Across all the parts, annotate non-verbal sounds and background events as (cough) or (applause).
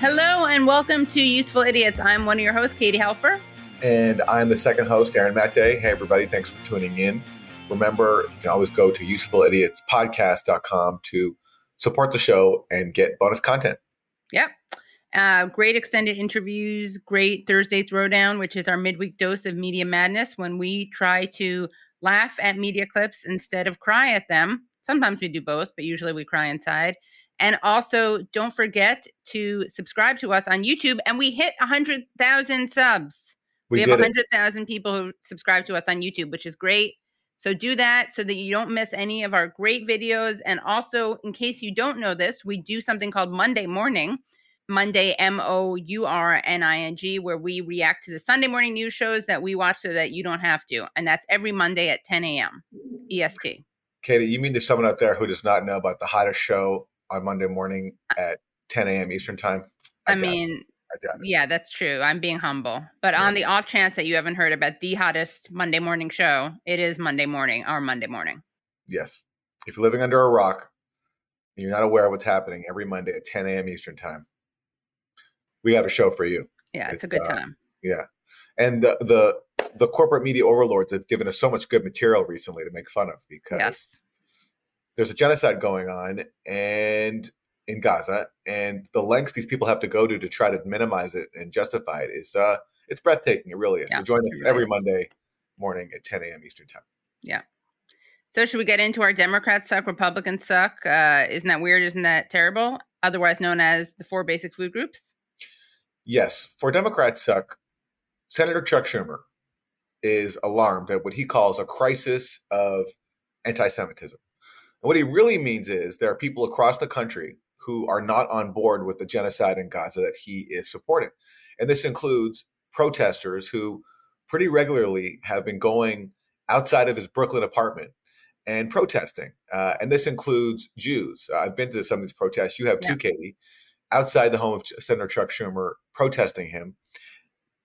Hello and welcome to Useful Idiots. I'm one of your hosts, Katie Halper. And I'm the second host, Aaron Mate. Hey, everybody, thanks for tuning in. Remember, you can always go to usefulidiotspodcast.com to support the show and get bonus content. Yep. Uh, great extended interviews, great Thursday Throwdown, which is our midweek dose of media madness when we try to laugh at media clips instead of cry at them. Sometimes we do both, but usually we cry inside. And also, don't forget to subscribe to us on YouTube. And we hit 100,000 subs. We, we have 100,000 people who subscribe to us on YouTube, which is great. So do that so that you don't miss any of our great videos. And also, in case you don't know this, we do something called Monday Morning. Monday, M O U R N I N G, where we react to the Sunday morning news shows that we watch so that you don't have to. And that's every Monday at 10 a.m. EST. Katie, you mean there's someone out there who does not know about the hottest show on Monday morning at 10 a.m. Eastern time? I, I mean, yeah, that's true. I'm being humble. But yeah. on the off chance that you haven't heard about the hottest Monday morning show, it is Monday morning, our Monday morning. Yes. If you're living under a rock and you're not aware of what's happening every Monday at 10 a.m. Eastern time, we have a show for you. Yeah, it's, it's a good uh, time. Yeah. And the, the the corporate media overlords have given us so much good material recently to make fun of because yes. There's a genocide going on and in Gaza, and the lengths these people have to go to to try to minimize it and justify it is uh, it's breathtaking. It really is. Yeah, so join us every Monday morning at 10 a.m. Eastern time. Yeah. So should we get into our Democrats suck, Republicans suck? Uh, isn't that weird? Isn't that terrible? Otherwise known as the four basic food groups. Yes, for Democrats suck. Senator Chuck Schumer is alarmed at what he calls a crisis of anti-Semitism. And what he really means is there are people across the country who are not on board with the genocide in Gaza that he is supporting. And this includes protesters who pretty regularly have been going outside of his Brooklyn apartment and protesting. Uh, and this includes Jews. Uh, I've been to some of these protests. You have yeah. too, Katie, outside the home of Senator Chuck Schumer protesting him.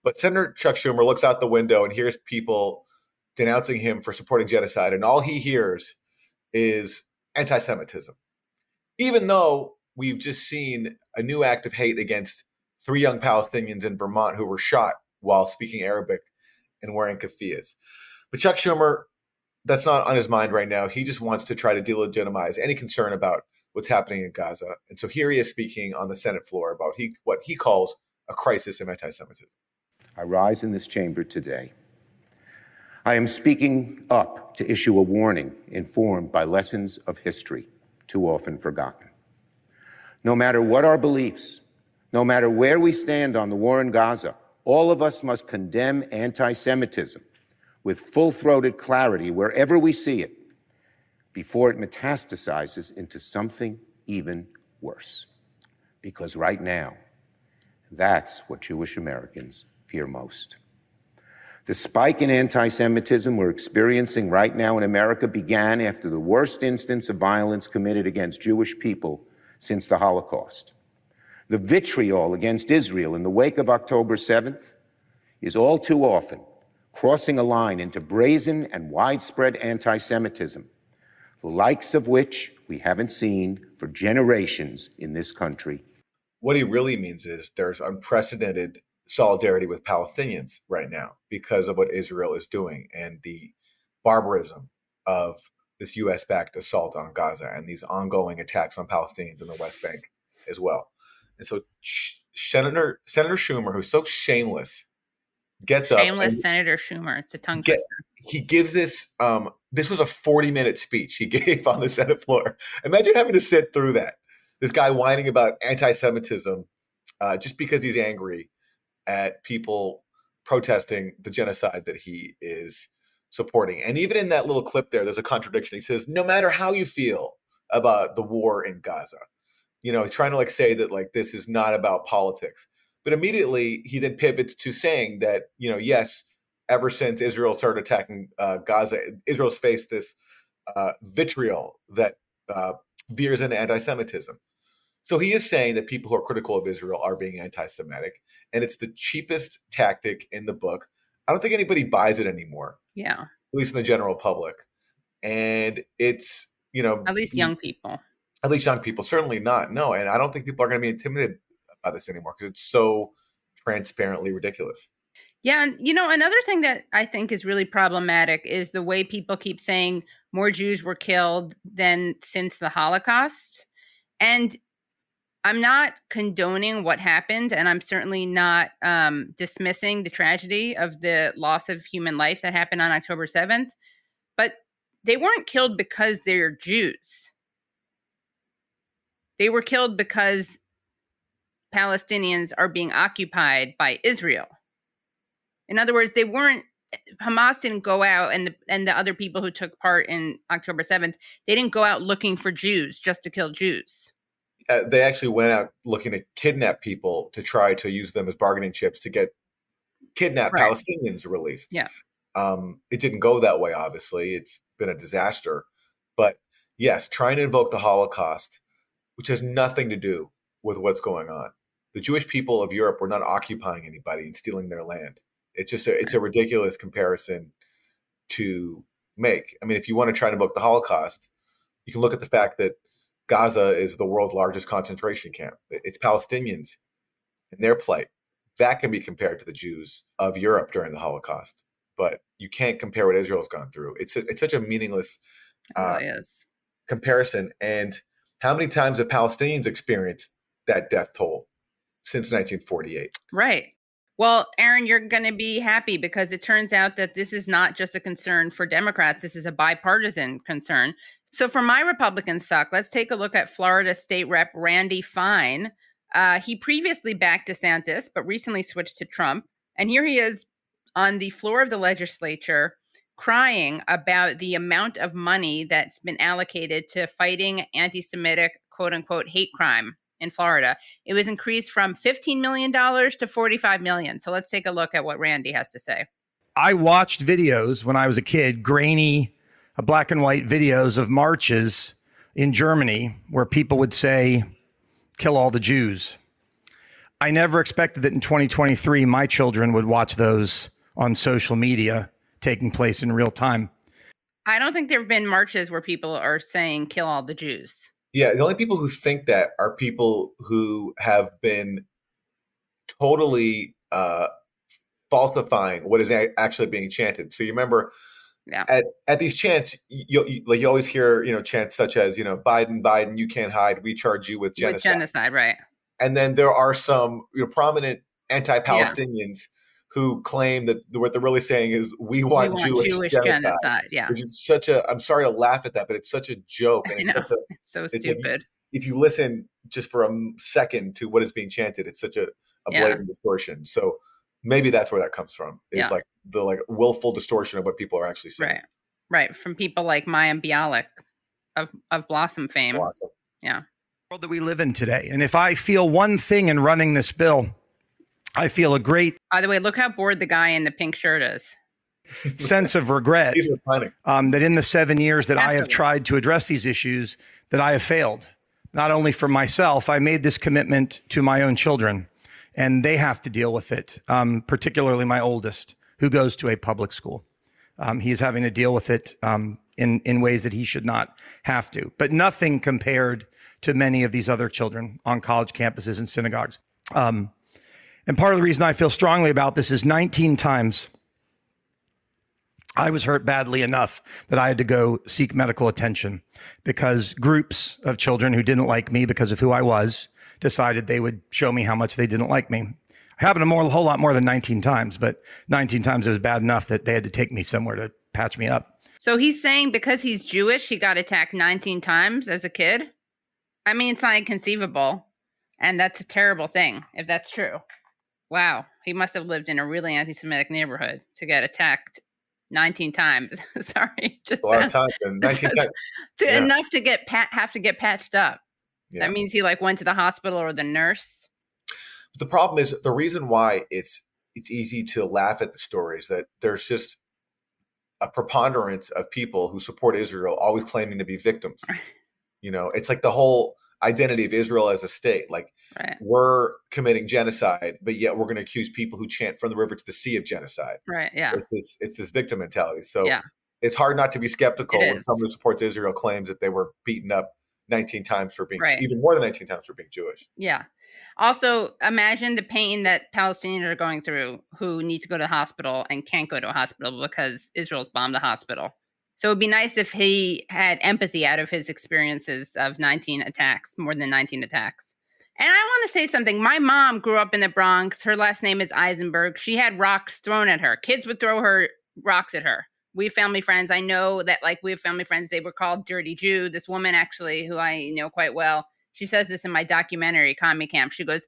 But Senator Chuck Schumer looks out the window and hears people denouncing him for supporting genocide. And all he hears is anti Semitism. Even though we've just seen a new act of hate against three young Palestinians in Vermont who were shot while speaking Arabic and wearing keffiyehs. But Chuck Schumer, that's not on his mind right now. He just wants to try to delegitimize any concern about what's happening in Gaza. And so here he is speaking on the Senate floor about he, what he calls a crisis of anti Semitism. I rise in this chamber today. I am speaking up to issue a warning informed by lessons of history too often forgotten. No matter what our beliefs, no matter where we stand on the war in Gaza, all of us must condemn anti Semitism with full throated clarity wherever we see it before it metastasizes into something even worse. Because right now, that's what Jewish Americans fear most. The spike in anti Semitism we're experiencing right now in America began after the worst instance of violence committed against Jewish people since the Holocaust. The vitriol against Israel in the wake of October 7th is all too often crossing a line into brazen and widespread anti Semitism, the likes of which we haven't seen for generations in this country. What he really means is there's unprecedented solidarity with Palestinians right now because of what Israel is doing and the barbarism of this U.S. backed assault on Gaza and these ongoing attacks on Palestinians in the West Bank as well. And so Senator Senator Schumer, who's so shameless, gets shameless up. Shameless Senator Schumer. It's a tongue twister. He gives this. Um, this was a forty-minute speech he (laughs) gave on the Senate floor. Imagine having to sit through that. This guy whining about anti-Semitism uh, just because he's angry at people protesting the genocide that he is supporting. And even in that little clip there, there's a contradiction. He says, no matter how you feel about the war in Gaza, you know, trying to like say that like this is not about politics. But immediately he then pivots to saying that, you know, yes, ever since Israel started attacking uh, Gaza, Israel's faced this uh, vitriol that uh, veers into anti Semitism. So he is saying that people who are critical of Israel are being anti Semitic, and it's the cheapest tactic in the book. I don't think anybody buys it anymore. Yeah. At least in the general public. And it's, you know, at least young people. At least young people. Certainly not. No. And I don't think people are going to be intimidated by this anymore because it's so transparently ridiculous. Yeah, and you know, another thing that I think is really problematic is the way people keep saying more Jews were killed than since the Holocaust. And I'm not condoning what happened, and I'm certainly not um, dismissing the tragedy of the loss of human life that happened on October 7th. But they weren't killed because they're Jews. They were killed because Palestinians are being occupied by Israel. In other words, they weren't Hamas didn't go out and the and the other people who took part in October 7th, they didn't go out looking for Jews just to kill Jews. Uh, they actually went out looking to kidnap people to try to use them as bargaining chips to get kidnapped right. Palestinians released. Yeah. Um, it didn't go that way, obviously. It's been a disaster. But yes, trying to invoke the Holocaust, which has nothing to do with what's going on. The Jewish people of Europe were not occupying anybody and stealing their land. It's just a, it's a ridiculous comparison to make. I mean, if you want to try to book the Holocaust, you can look at the fact that Gaza is the world's largest concentration camp. It's Palestinians and their plight. That can be compared to the Jews of Europe during the Holocaust, but you can't compare what Israel's gone through. It's it's such a meaningless uh, comparison. And how many times have Palestinians experienced that death toll since 1948? Right. Well, Aaron, you're going to be happy because it turns out that this is not just a concern for Democrats. This is a bipartisan concern. So, for my Republican suck, let's take a look at Florida State Rep Randy Fine. Uh, he previously backed DeSantis, but recently switched to Trump. And here he is on the floor of the legislature crying about the amount of money that's been allocated to fighting anti Semitic, quote unquote, hate crime in Florida. It was increased from $15 million to 45 million. So let's take a look at what Randy has to say. I watched videos when I was a kid, grainy, black and white videos of marches in Germany where people would say, kill all the Jews. I never expected that in 2023, my children would watch those on social media taking place in real time. I don't think there have been marches where people are saying kill all the Jews. Yeah, the only people who think that are people who have been totally uh, falsifying what is a- actually being chanted. So you remember yeah. at, at these chants, you, you, like you always hear, you know, chants such as, you know, Biden, Biden, you can't hide. We charge you with genocide. With genocide, right? And then there are some you know, prominent anti-Palestinians who claim that what they're really saying is we want, we want Jewish, Jewish genocide, genocide, yeah. Which is such a I'm sorry to laugh at that, but it's such a joke. And it's, a, it's (laughs) so it's stupid. A, if you listen just for a second to what is being chanted, it's such a, a blatant yeah. distortion. So maybe that's where that comes from. Is yeah. like the like willful distortion of what people are actually saying. Right. Right. From people like Mayim Bialik of of Blossom fame. Blossom. Yeah. World that we live in today. And if I feel one thing in running this bill, I feel a great. By the way, look how bored the guy in the pink shirt is. (laughs) sense of regret um, that in the seven years that Absolutely. I have tried to address these issues, that I have failed. Not only for myself, I made this commitment to my own children, and they have to deal with it. Um, particularly my oldest, who goes to a public school. Um, he is having to deal with it um, in in ways that he should not have to. But nothing compared to many of these other children on college campuses and synagogues. Um, and part of the reason I feel strongly about this is 19 times I was hurt badly enough that I had to go seek medical attention because groups of children who didn't like me because of who I was decided they would show me how much they didn't like me. It happened a, more, a whole lot more than 19 times, but 19 times it was bad enough that they had to take me somewhere to patch me up. So he's saying because he's Jewish, he got attacked 19 times as a kid? I mean, it's not inconceivable. And that's a terrible thing if that's true. Wow, he must have lived in a really anti-Semitic neighborhood to get attacked 19 times. (laughs) Sorry, just a lot of times. (laughs) 19 times. To, yeah. Enough to get pat, have to get patched up. Yeah. That means he like went to the hospital or the nurse. But the problem is the reason why it's it's easy to laugh at the stories that there's just a preponderance of people who support Israel always claiming to be victims. (laughs) you know, it's like the whole identity of Israel as a state. Like right. we're committing genocide, but yet we're going to accuse people who chant from the river to the sea of genocide. Right. Yeah. It's this it's this victim mentality. So yeah. it's hard not to be skeptical when someone who supports Israel claims that they were beaten up 19 times for being right. even more than 19 times for being Jewish. Yeah. Also, imagine the pain that Palestinians are going through who need to go to the hospital and can't go to a hospital because Israel's bombed the hospital. So it'd be nice if he had empathy out of his experiences of 19 attacks, more than 19 attacks. And I want to say something. My mom grew up in the Bronx. Her last name is Eisenberg. She had rocks thrown at her. Kids would throw her rocks at her. We have family friends. I know that, like, we have family friends. They were called Dirty Jew. This woman, actually, who I know quite well, she says this in my documentary, Commie Camp. She goes,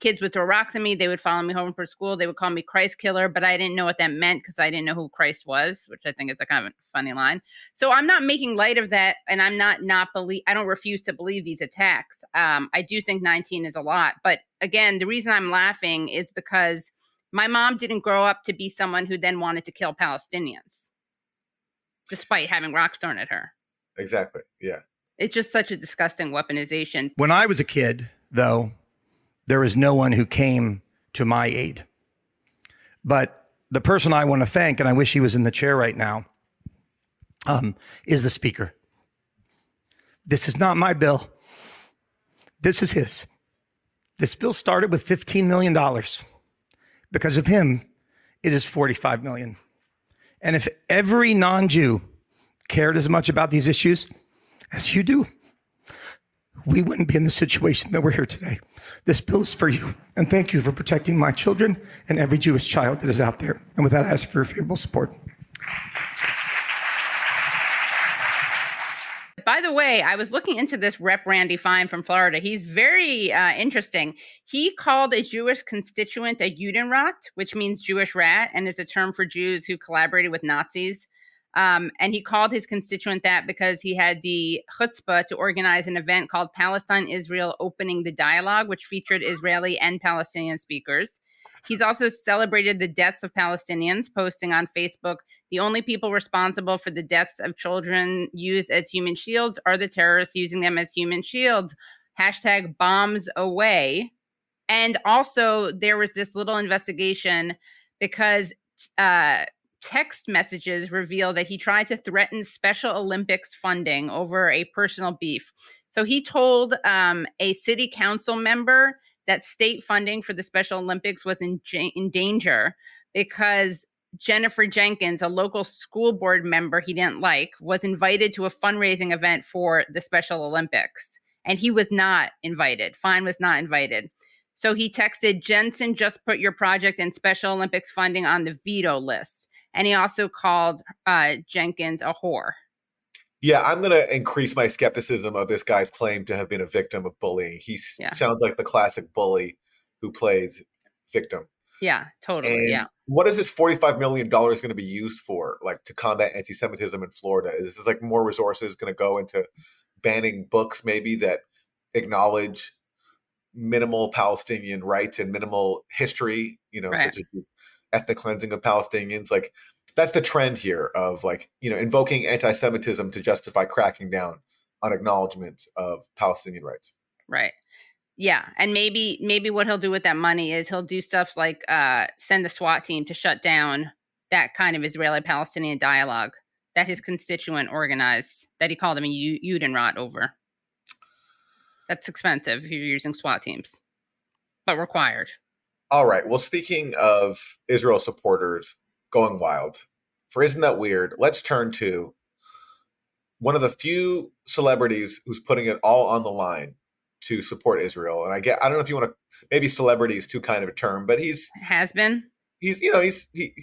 kids would throw rocks at me. They would follow me home from school. They would call me Christ killer, but I didn't know what that meant because I didn't know who Christ was, which I think is a kind of funny line. So I'm not making light of that, and I'm not not believe. I don't refuse to believe these attacks. Um, I do think 19 is a lot, but again, the reason I'm laughing is because my mom didn't grow up to be someone who then wanted to kill Palestinians, despite having rocks thrown at her. Exactly. Yeah. It's just such a disgusting weaponization. When I was a kid, though, there was no one who came to my aid. But the person I want to thank, and I wish he was in the chair right now, um, is the speaker. This is not my bill. This is his. This bill started with $15 million. Because of him, it is 45 million. And if every non-Jew cared as much about these issues as you do, we wouldn't be in the situation that we're here today. This bill is for you. And thank you for protecting my children and every Jewish child that is out there. And with that, I ask for your favorable support. By the way, I was looking into this Rep Randy Fine from Florida. He's very uh, interesting. He called a Jewish constituent a Judenrat, which means Jewish rat, and is a term for Jews who collaborated with Nazis. Um, and he called his constituent that because he had the chutzpah to organize an event called Palestine Israel Opening the Dialogue, which featured Israeli and Palestinian speakers. He's also celebrated the deaths of Palestinians, posting on Facebook the only people responsible for the deaths of children used as human shields are the terrorists using them as human shields. Hashtag bombs away. And also, there was this little investigation because uh, text messages reveal that he tried to threaten Special Olympics funding over a personal beef. So he told um, a city council member that state funding for the Special Olympics was in, in danger because Jennifer Jenkins, a local school board member he didn't like, was invited to a fundraising event for the Special Olympics. And he was not invited. Fine was not invited. So he texted Jensen, just put your project and Special Olympics funding on the veto list and he also called uh, Jenkins a whore. Yeah, I'm going to increase my skepticism of this guy's claim to have been a victim of bullying. He yeah. sounds like the classic bully who plays victim. Yeah, totally. And yeah. What is this $45 million going to be used for, like to combat anti Semitism in Florida? Is this like more resources going to go into banning books, maybe that acknowledge minimal Palestinian rights and minimal history, you know, right. such as ethnic cleansing of Palestinians. Like that's the trend here of like, you know, invoking anti-Semitism to justify cracking down on acknowledgments of Palestinian rights. Right. Yeah, and maybe maybe what he'll do with that money is he'll do stuff like uh, send the SWAT team to shut down that kind of Israeli-Palestinian dialogue that his constituent organized that he called him a Judenrat over. That's expensive if you're using SWAT teams, but required. All right. Well, speaking of Israel supporters going wild, for Isn't That Weird, let's turn to one of the few celebrities who's putting it all on the line to support Israel. And I get, I don't know if you want to, maybe celebrity is too kind of a term, but he's has been. He's, you know, he's, he,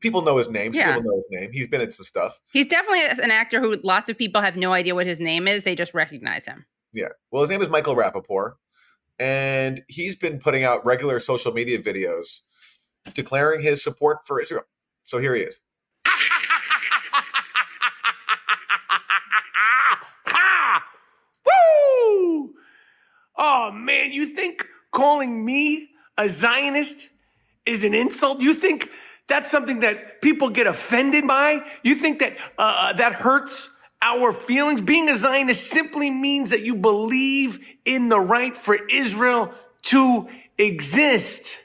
people know his name. Yeah. People know his name. He's been in some stuff. He's definitely an actor who lots of people have no idea what his name is. They just recognize him. Yeah. Well, his name is Michael Rapaport and he's been putting out regular social media videos declaring his support for Israel. So here he is. Oh man, you think calling me a Zionist is an insult? You think that's something that people get offended by? You think that uh, that hurts our feelings. Being a Zionist simply means that you believe in the right for Israel to exist.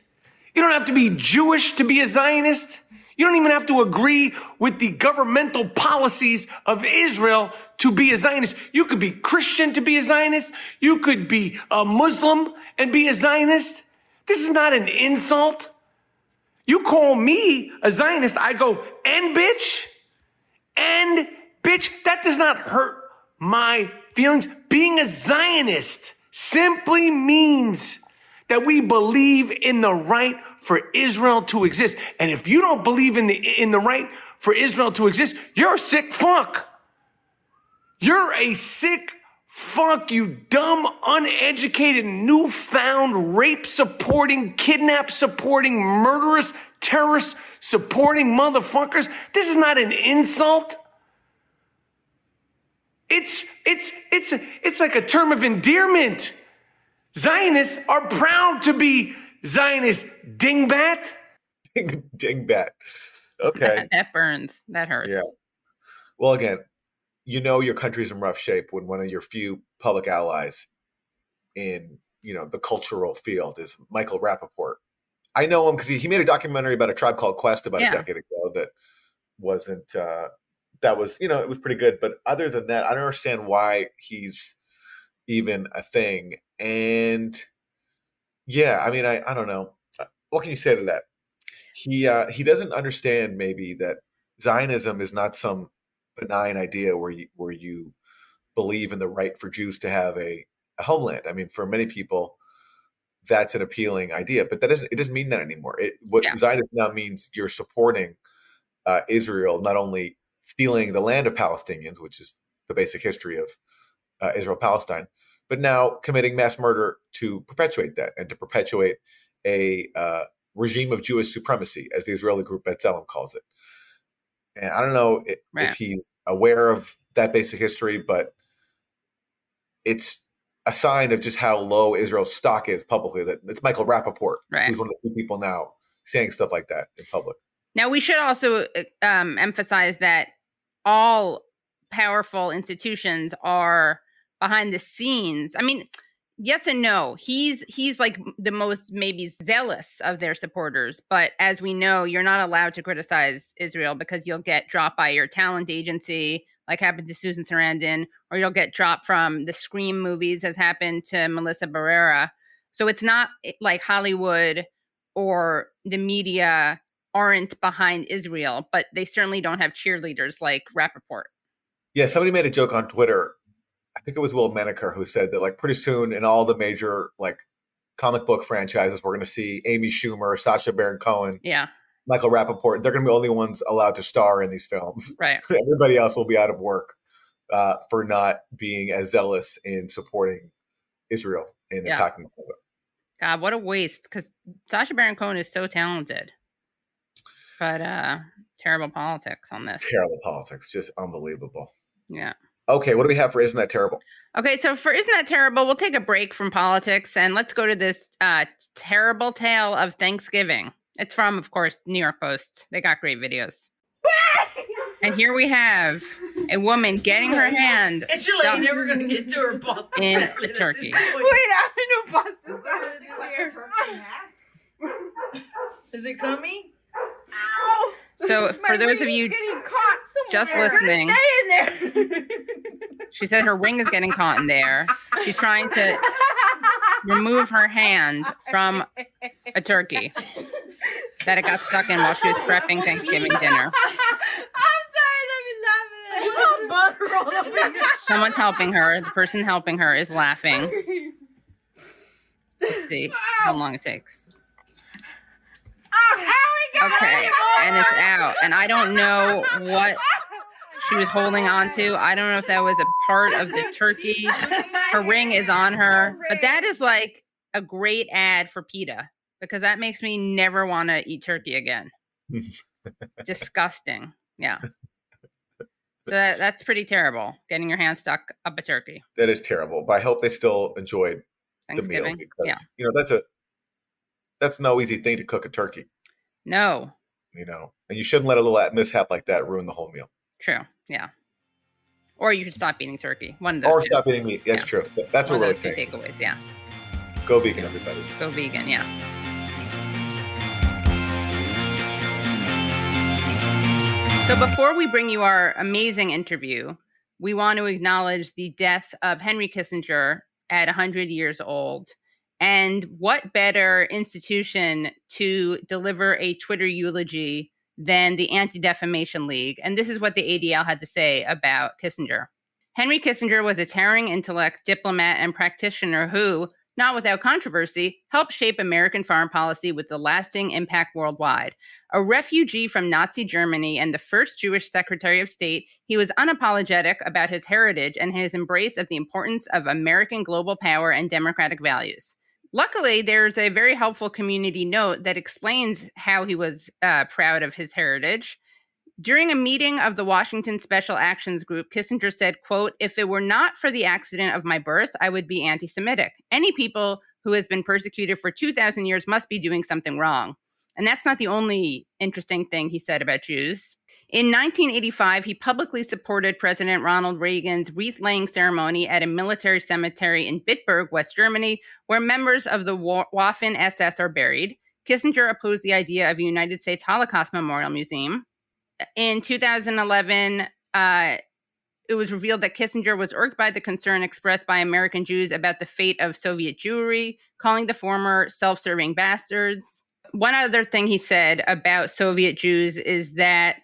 You don't have to be Jewish to be a Zionist. You don't even have to agree with the governmental policies of Israel to be a Zionist. You could be Christian to be a Zionist. You could be a Muslim and be a Zionist. This is not an insult. You call me a Zionist, I go, and bitch, and bitch, that does not hurt my feelings. Being a Zionist simply means that we believe in the right for Israel to exist. And if you don't believe in the, in the right for Israel to exist, you're a sick fuck. You're a sick fuck, you dumb, uneducated, newfound rape supporting, kidnap supporting, murderous, terrorist supporting motherfuckers. This is not an insult. It's, it's, it's, it's like a term of endearment. Zionists are proud to be Zionist dingbat. (laughs) dingbat. Okay. That, (laughs) that burns. That hurts. Yeah. Well, again, you know your country's in rough shape when one of your few public allies in you know the cultural field is Michael Rapaport. I know him because he, he made a documentary about a tribe called Quest about yeah. a decade ago that wasn't uh that was you know it was pretty good but other than that i don't understand why he's even a thing and yeah i mean i i don't know. Uh, what can you say to that? He uh he doesn't understand maybe that zionism is not some benign idea where you where you believe in the right for jews to have a, a homeland. I mean for many people that's an appealing idea but that doesn't it doesn't mean that anymore. It what yeah. zionism now means you're supporting uh, israel not only stealing the land of Palestinians, which is the basic history of uh, Israel Palestine, but now committing mass murder to perpetuate that and to perpetuate a uh, regime of Jewish supremacy, as the Israeli group B'Tselem calls it. And I don't know if, right. if he's aware of that basic history, but it's a sign of just how low Israel's stock is publicly. That it's Michael Rapaport, right. who's one of the few people now saying stuff like that in public. Now we should also uh, um, emphasize that all powerful institutions are behind the scenes. I mean, yes and no. He's he's like the most maybe zealous of their supporters, but as we know, you're not allowed to criticize Israel because you'll get dropped by your talent agency, like happened to Susan Sarandon, or you'll get dropped from the Scream movies, as happened to Melissa Barrera. So it's not eh, like Hollywood or the media aren't behind Israel, but they certainly don't have cheerleaders like Rapaport. Yeah, somebody made a joke on Twitter. I think it was Will Menaker who said that like pretty soon in all the major like comic book franchises, we're going to see Amy Schumer, Sacha Baron Cohen, yeah, Michael Rapaport. They're going to be the only ones allowed to star in these films. Right. (laughs) Everybody else will be out of work uh, for not being as zealous in supporting Israel in yeah. attacking God, what a waste! Because Sacha Baron Cohen is so talented. But uh terrible politics on this. Terrible politics, just unbelievable. Yeah. Okay, what do we have for Isn't That Terrible? Okay, so for Isn't That Terrible, we'll take a break from politics and let's go to this uh, terrible tale of Thanksgiving. It's from, of course, New York Post. They got great videos. (laughs) and here we have a woman getting her hand. It's your lady never going to get to her boss. In the turkey. Wait, I'm in a boss (laughs) here. Is it coming? Ow! So (laughs) for those of you just listening, she said her ring is getting caught in there. She's trying to remove her hand from a turkey that it got stuck in while she was prepping Thanksgiving (laughs) dinner. I'm sorry, let me laugh at it. (laughs) Someone's helping her. The person helping her is laughing. Let's see how long it takes. Okay, and it's out. And I don't know what she was holding on to. I don't know if that was a part of the turkey. Her ring is on her. But that is like a great ad for PETA because that makes me never want to eat turkey again. (laughs) Disgusting. Yeah. (laughs) So that, that's pretty terrible. Getting your hand stuck up a turkey. That is terrible. But I hope they still enjoyed the meal because yeah. you know that's a that's no easy thing to cook a turkey. No. You know, and you shouldn't let a little mishap like that ruin the whole meal. True. Yeah. Or you should stop eating turkey. One of those. Or two. stop eating meat. That's yeah. true. That's One what we're saying. takeaways. Yeah. Go vegan, everybody. Go vegan. Yeah. So before we bring you our amazing interview, we want to acknowledge the death of Henry Kissinger at 100 years old. And what better institution to deliver a Twitter eulogy than the Anti Defamation League? And this is what the ADL had to say about Kissinger. Henry Kissinger was a towering intellect, diplomat, and practitioner who, not without controversy, helped shape American foreign policy with a lasting impact worldwide. A refugee from Nazi Germany and the first Jewish Secretary of State, he was unapologetic about his heritage and his embrace of the importance of American global power and democratic values. Luckily, there's a very helpful community note that explains how he was uh, proud of his heritage. During a meeting of the Washington Special Actions Group, Kissinger said, quote, if it were not for the accident of my birth, I would be anti-Semitic. Any people who has been persecuted for 2,000 years must be doing something wrong. And that's not the only interesting thing he said about Jews. In 1985, he publicly supported President Ronald Reagan's wreath laying ceremony at a military cemetery in Bitburg, West Germany, where members of the Waffen SS are buried. Kissinger opposed the idea of a United States Holocaust Memorial Museum in 2011, uh, it was revealed that Kissinger was irked by the concern expressed by American Jews about the fate of Soviet Jewry, calling the former self serving bastards. One other thing he said about Soviet Jews is that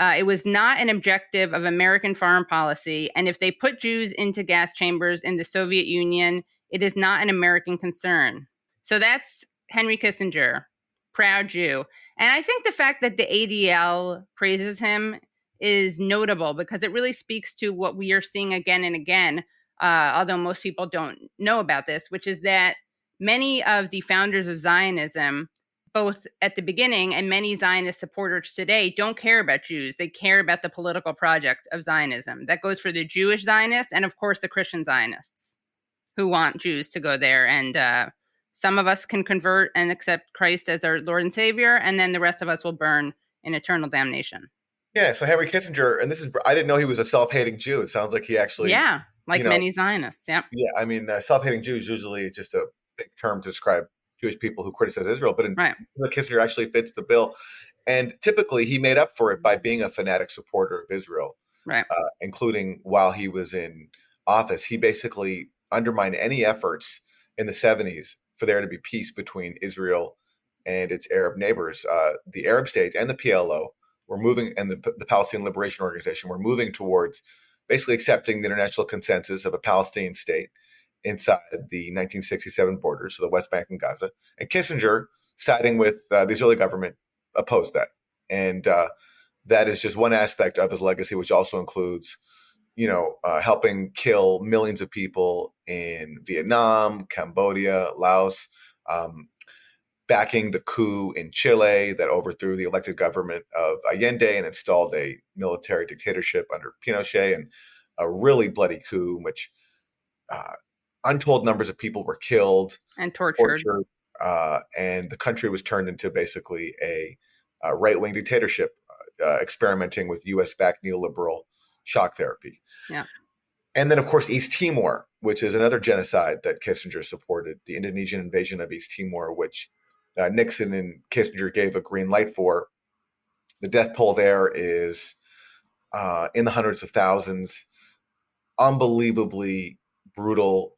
uh, it was not an objective of American foreign policy. And if they put Jews into gas chambers in the Soviet Union, it is not an American concern. So that's Henry Kissinger, proud Jew. And I think the fact that the ADL praises him is notable because it really speaks to what we are seeing again and again, uh, although most people don't know about this, which is that many of the founders of Zionism, both at the beginning and many Zionist supporters today, don't care about Jews. They care about the political project of Zionism. That goes for the Jewish Zionists and, of course, the Christian Zionists who want Jews to go there and uh, some of us can convert and accept Christ as our Lord and Savior, and then the rest of us will burn in eternal damnation. Yeah, so Henry Kissinger, and this is, I didn't know he was a self hating Jew. It sounds like he actually. Yeah, like you know, many Zionists. Yeah. Yeah, I mean, uh, self hating Jews usually just a big term to describe Jewish people who criticize Israel, but in right. Kissinger actually fits the bill. And typically he made up for it by being a fanatic supporter of Israel, right? Uh, including while he was in office. He basically undermined any efforts in the 70s for there to be peace between Israel and its Arab neighbors. Uh, the Arab states and the PLO were moving, and the, the Palestinian Liberation Organization were moving towards basically accepting the international consensus of a Palestinian state inside the 1967 borders, so the West Bank and Gaza. And Kissinger, siding with uh, the Israeli government, opposed that. And uh, that is just one aspect of his legacy, which also includes you know, uh, helping kill millions of people in Vietnam, Cambodia, Laos, um, backing the coup in Chile that overthrew the elected government of Allende and installed a military dictatorship under Pinochet, and a really bloody coup which uh, untold numbers of people were killed and tortured. tortured uh, and the country was turned into basically a, a right wing dictatorship, uh, experimenting with US backed neoliberal shock therapy. Yeah. And then, of course, East Timor, which is another genocide that Kissinger supported, the Indonesian invasion of East Timor, which uh, Nixon and Kissinger gave a green light for. The death toll there is uh, in the hundreds of thousands, unbelievably brutal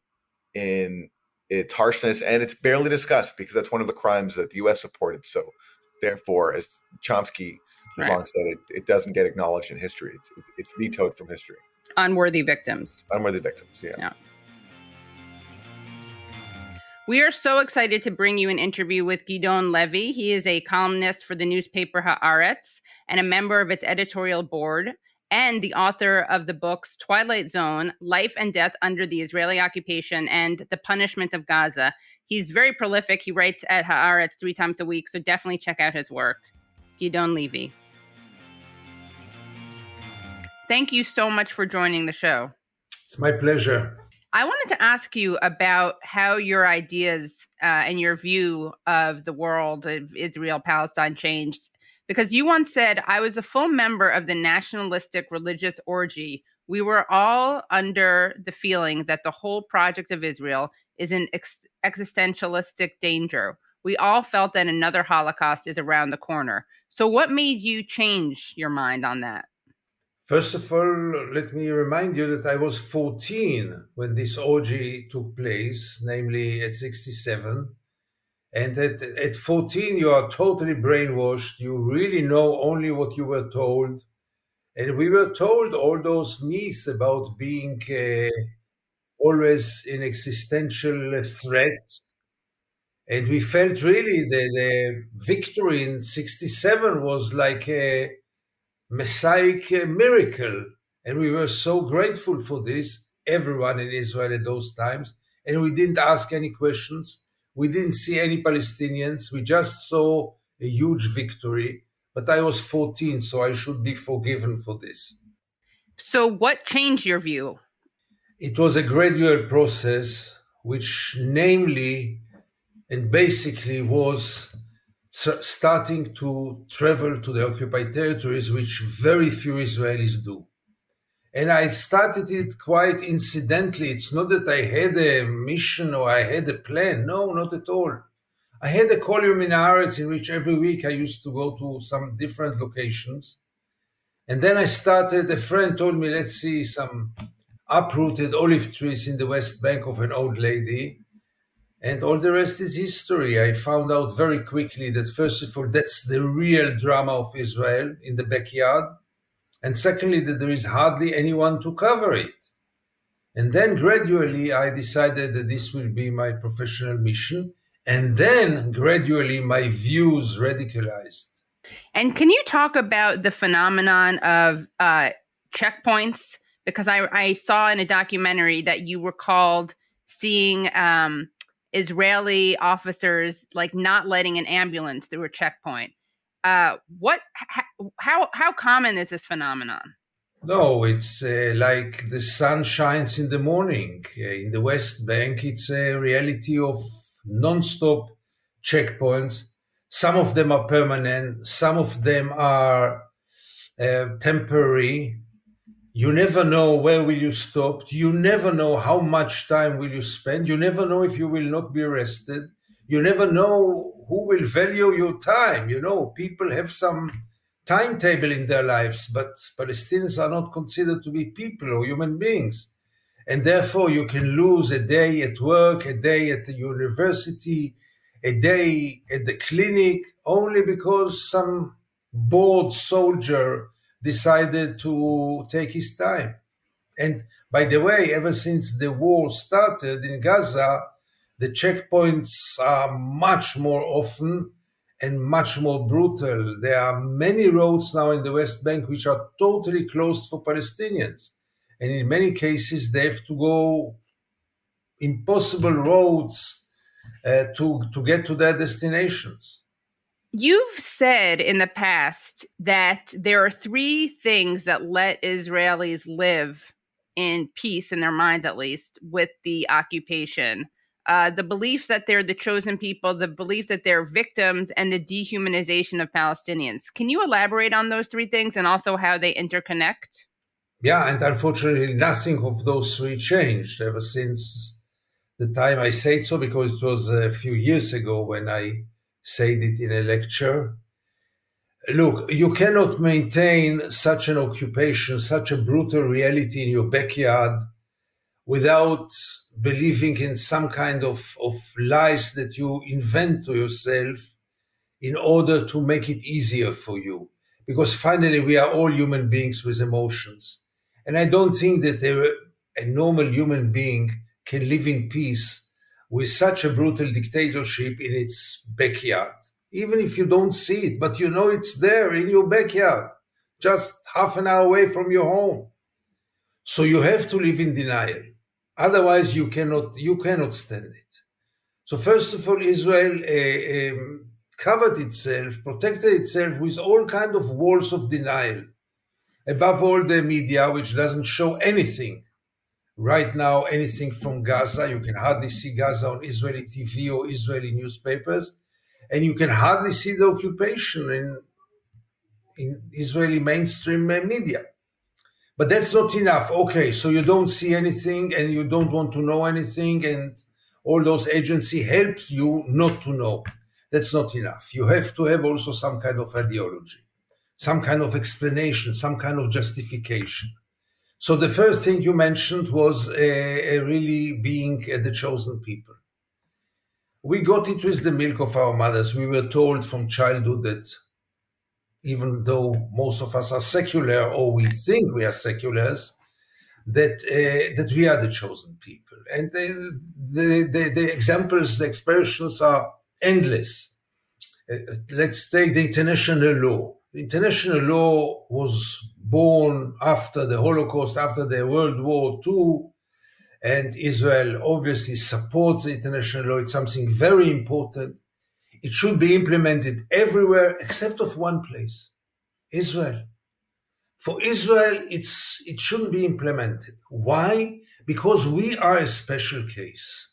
in its harshness, and it's barely discussed because that's one of the crimes that the U.S. supported. So, therefore, as Chomsky right. long said, it, it doesn't get acknowledged in history. It's, it's vetoed from history. Unworthy victims. Unworthy victims, yeah. Yeah. We are so excited to bring you an interview with Gideon Levy. He is a columnist for the newspaper Haaretz and a member of its editorial board, and the author of the books Twilight Zone, Life and Death Under the Israeli Occupation, and The Punishment of Gaza. He's very prolific. He writes at Haaretz three times a week, so definitely check out his work. Gideon Levy. Thank you so much for joining the show. It's my pleasure. I wanted to ask you about how your ideas uh, and your view of the world of Israel Palestine changed. Because you once said, I was a full member of the nationalistic religious orgy. We were all under the feeling that the whole project of Israel is an ex- existentialistic danger. We all felt that another Holocaust is around the corner. So, what made you change your mind on that? First of all, let me remind you that I was 14 when this orgy took place, namely at 67. And at, at 14, you are totally brainwashed. You really know only what you were told. And we were told all those myths about being uh, always in existential threat. And we felt really that the victory in 67 was like a messianic miracle. And we were so grateful for this, everyone in Israel at those times. And we didn't ask any questions. We didn't see any Palestinians. We just saw a huge victory. But I was 14, so I should be forgiven for this. So, what changed your view? It was a gradual process, which namely and basically was starting to travel to the occupied territories, which very few Israelis do. And I started it quite incidentally. It's not that I had a mission or I had a plan. No, not at all. I had a column in in which every week I used to go to some different locations. And then I started, a friend told me, let's see some uprooted olive trees in the West Bank of an old lady. And all the rest is history. I found out very quickly that, first of all, that's the real drama of Israel in the backyard. And secondly, that there is hardly anyone to cover it. And then gradually, I decided that this will be my professional mission. And then gradually, my views radicalized. And can you talk about the phenomenon of uh, checkpoints? Because I, I saw in a documentary that you were called seeing um, Israeli officers like not letting an ambulance through a checkpoint. Uh, what? How how common is this phenomenon? No, it's uh, like the sun shines in the morning. Uh, in the West Bank, it's a reality of non-stop checkpoints. Some of them are permanent. Some of them are uh, temporary you never know where will you stop you never know how much time will you spend you never know if you will not be arrested you never know who will value your time you know people have some timetable in their lives but palestinians are not considered to be people or human beings and therefore you can lose a day at work a day at the university a day at the clinic only because some bored soldier decided to take his time. And by the way, ever since the war started in Gaza, the checkpoints are much more often and much more brutal. There are many roads now in the West Bank which are totally closed for Palestinians. And in many cases, they have to go impossible roads uh, to, to get to their destinations. You've said in the past that there are three things that let Israelis live in peace, in their minds at least, with the occupation. Uh, the belief that they're the chosen people, the belief that they're victims, and the dehumanization of Palestinians. Can you elaborate on those three things and also how they interconnect? Yeah, and unfortunately, nothing of those three changed ever since the time I said so, because it was a few years ago when I said it in a lecture. Look, you cannot maintain such an occupation, such a brutal reality in your backyard without believing in some kind of, of lies that you invent to yourself in order to make it easier for you. Because finally, we are all human beings with emotions. And I don't think that a, a normal human being can live in peace with such a brutal dictatorship in its backyard. Even if you don't see it, but you know it's there in your backyard, just half an hour away from your home. So you have to live in denial. Otherwise, you cannot you cannot stand it. So first of all, Israel uh, um, covered itself, protected itself with all kind of walls of denial. Above all, the media, which doesn't show anything right now anything from Gaza. You can hardly see Gaza on Israeli TV or Israeli newspapers, and you can hardly see the occupation in in Israeli mainstream media. But that's not enough. Okay, so you don't see anything and you don't want to know anything, and all those agency help you not to know. that's not enough. You have to have also some kind of ideology, some kind of explanation, some kind of justification. So the first thing you mentioned was uh, uh, really being uh, the chosen people. We got it with the milk of our mothers. We were told from childhood that even though most of us are secular or we think we are seculars, that uh, that we are the chosen people. And the, the, the, the examples, the expressions are endless. Uh, let's take the international law. The international law was born after the Holocaust, after the World War II, and Israel obviously supports the international law. It's something very important. It should be implemented everywhere except of one place, Israel. For Israel, it's, it shouldn't be implemented. Why? Because we are a special case.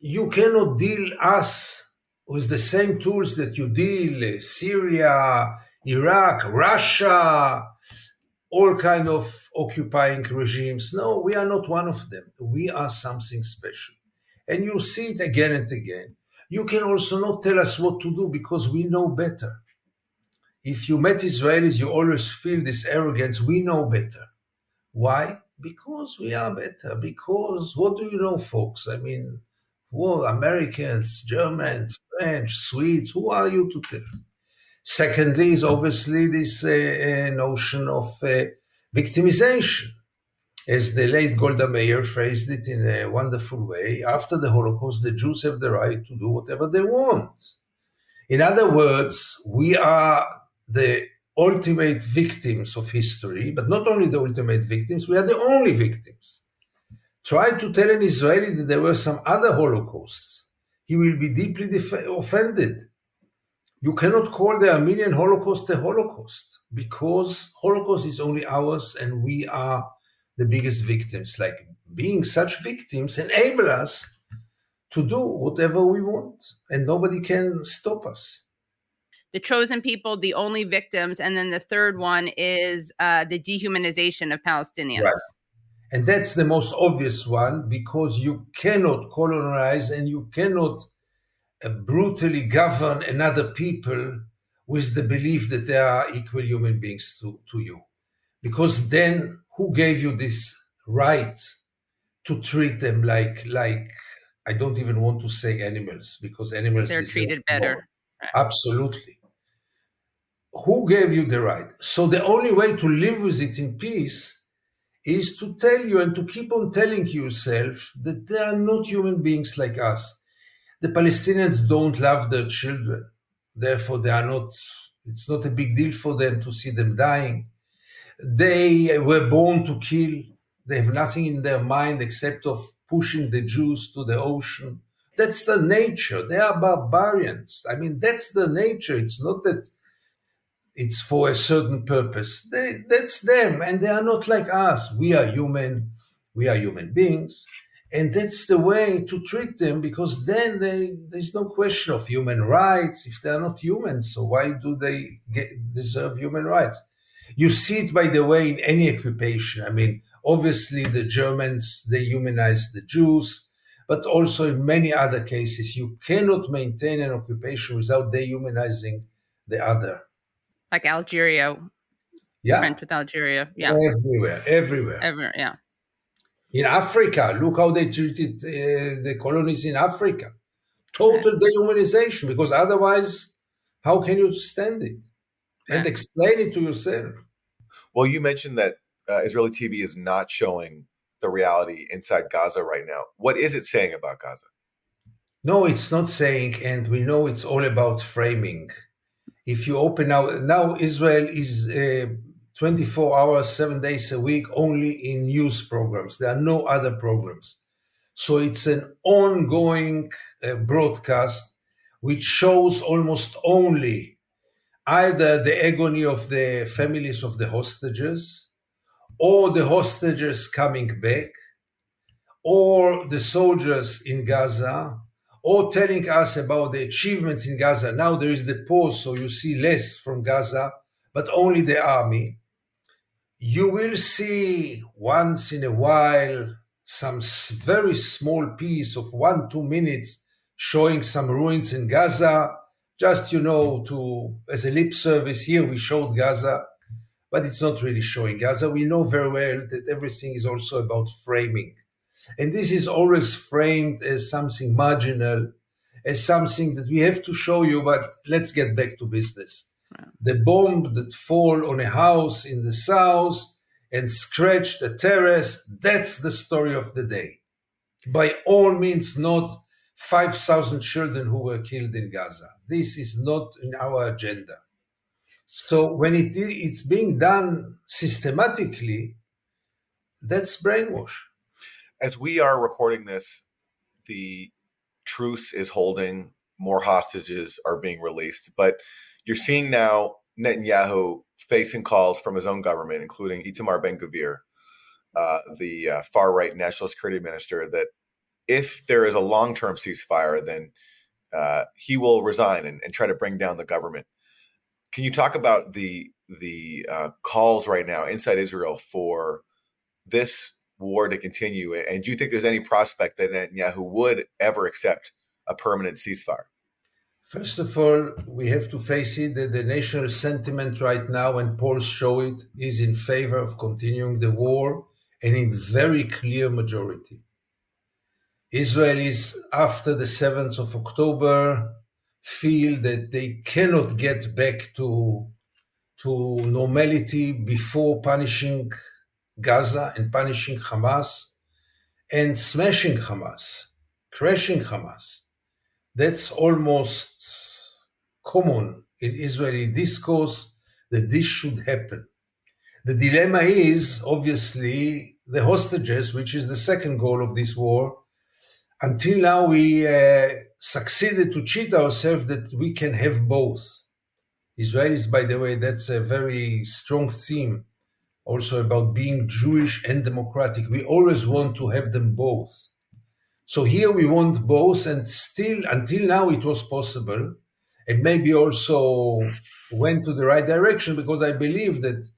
You cannot deal us with the same tools that you deal uh, Syria, Iraq, Russia, all kind of occupying regimes. No, we are not one of them. We are something special. And you see it again and again. You can also not tell us what to do because we know better. If you met Israelis, you always feel this arrogance. We know better. Why? Because we are better. Because what do you know, folks? I mean, well, Americans, Germans, French, Swedes, who are you to tell? Secondly, is obviously this uh, uh, notion of uh, victimization. As the late Golda Meir phrased it in a wonderful way, after the Holocaust, the Jews have the right to do whatever they want. In other words, we are the ultimate victims of history, but not only the ultimate victims, we are the only victims. Try to tell an Israeli that there were some other Holocausts. He will be deeply def- offended. You cannot call the Armenian Holocaust a Holocaust because Holocaust is only ours and we are the biggest victims. Like being such victims enable us to do whatever we want and nobody can stop us the chosen people, the only victims, and then the third one is uh, the dehumanization of Palestinians. Right. And that's the most obvious one because you cannot colonize and you cannot uh, brutally govern another people with the belief that they are equal human beings to, to you. Because then who gave you this right to treat them like like I don't even want to say animals because animals they're treated better. Absolutely who gave you the right? So the only way to live with it in peace is to tell you and to keep on telling yourself that they are not human beings like us. The Palestinians don't love their children. Therefore, they are not, it's not a big deal for them to see them dying. They were born to kill. They have nothing in their mind except of pushing the Jews to the ocean. That's the nature. They are barbarians. I mean, that's the nature. It's not that it's for a certain purpose. They, that's them, and they are not like us. We are human. We are human beings, and that's the way to treat them. Because then they, there's no question of human rights. If they are not humans, so why do they get, deserve human rights? You see it, by the way, in any occupation. I mean, obviously the Germans they humanize the Jews, but also in many other cases, you cannot maintain an occupation without dehumanizing the other like Algeria. Yeah. French with Algeria. Yeah. Everywhere, everywhere. Everywhere, yeah. In Africa, look how they treated uh, the colonies in Africa. Total dehumanization, because otherwise, how can you stand it and explain it to yourself? Well, you mentioned that uh, Israeli TV is not showing the reality inside Gaza right now. What is it saying about Gaza? No, it's not saying, and we know it's all about framing if you open now, now Israel is uh, 24 hours, seven days a week only in news programs. There are no other programs. So it's an ongoing uh, broadcast which shows almost only either the agony of the families of the hostages or the hostages coming back or the soldiers in Gaza or telling us about the achievements in Gaza. Now there is the pause, so you see less from Gaza, but only the army. You will see once in a while some very small piece of one, two minutes showing some ruins in Gaza, just you know to as a lip service here we showed gaza but it's not really showing gaza. We know very well that everything is also about framing. And this is always framed as something marginal as something that we have to show you but let's get back to business. The bomb that fall on a house in the south and scratch the terrace that's the story of the day. By all means not 5,000 children who were killed in Gaza. This is not in our agenda. So when it, it's being done systematically, that's brainwash. As we are recording this, the truce is holding, more hostages are being released. But you're seeing now Netanyahu facing calls from his own government, including Itamar Ben Gvir, uh, the uh, far right national security minister, that if there is a long term ceasefire, then uh, he will resign and, and, try to bring down the government. Can you talk about the the uh, calls right now inside Israel for this war to continue? And do you think there's any prospect that Netanyahu would ever accept a permanent ceasefire? First of all, we have to face it that the national sentiment right now, and polls show it, is in favor of continuing the war and in very clear majority. Israelis, after the 7th of October, feel that they cannot get back to, to normality before punishing Gaza and punishing Hamas and smashing Hamas, crashing Hamas. That's almost common in Israeli discourse that this should happen. The dilemma is obviously the hostages, which is the second goal of this war, until now we uh, succeeded to cheat ourselves that we can have both. Israelis, by the way, that's a very strong theme also about being Jewish and democratic. We always want to have them both. So here we want both, and still, until now, it was possible, and maybe also went to the right direction because I believe that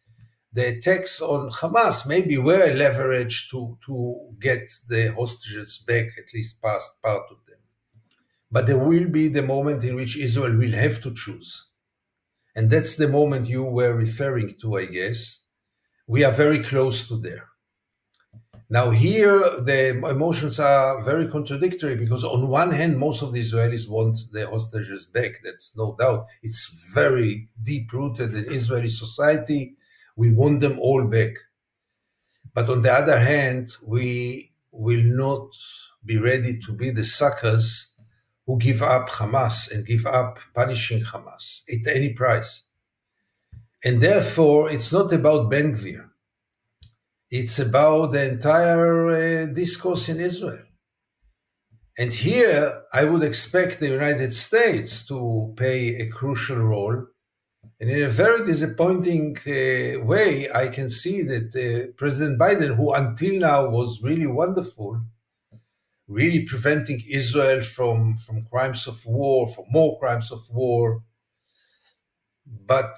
the attacks on Hamas maybe were a leverage to, to get the hostages back, at least past part of them. But there will be the moment in which Israel will have to choose. And that's the moment you were referring to, I guess. We are very close to there. Now, here the emotions are very contradictory because, on one hand, most of the Israelis want the hostages back. That's no doubt. It's very deep rooted in Israeli society we want them all back. But on the other hand, we will not be ready to be the suckers who give up Hamas and give up punishing Hamas at any price. And therefore, it's not about Ben Gvir. It's about the entire uh, discourse in Israel. And here, I would expect the United States to play a crucial role and in a very disappointing uh, way, I can see that uh, President Biden, who until now was really wonderful, really preventing Israel from, from crimes of war, from more crimes of war. But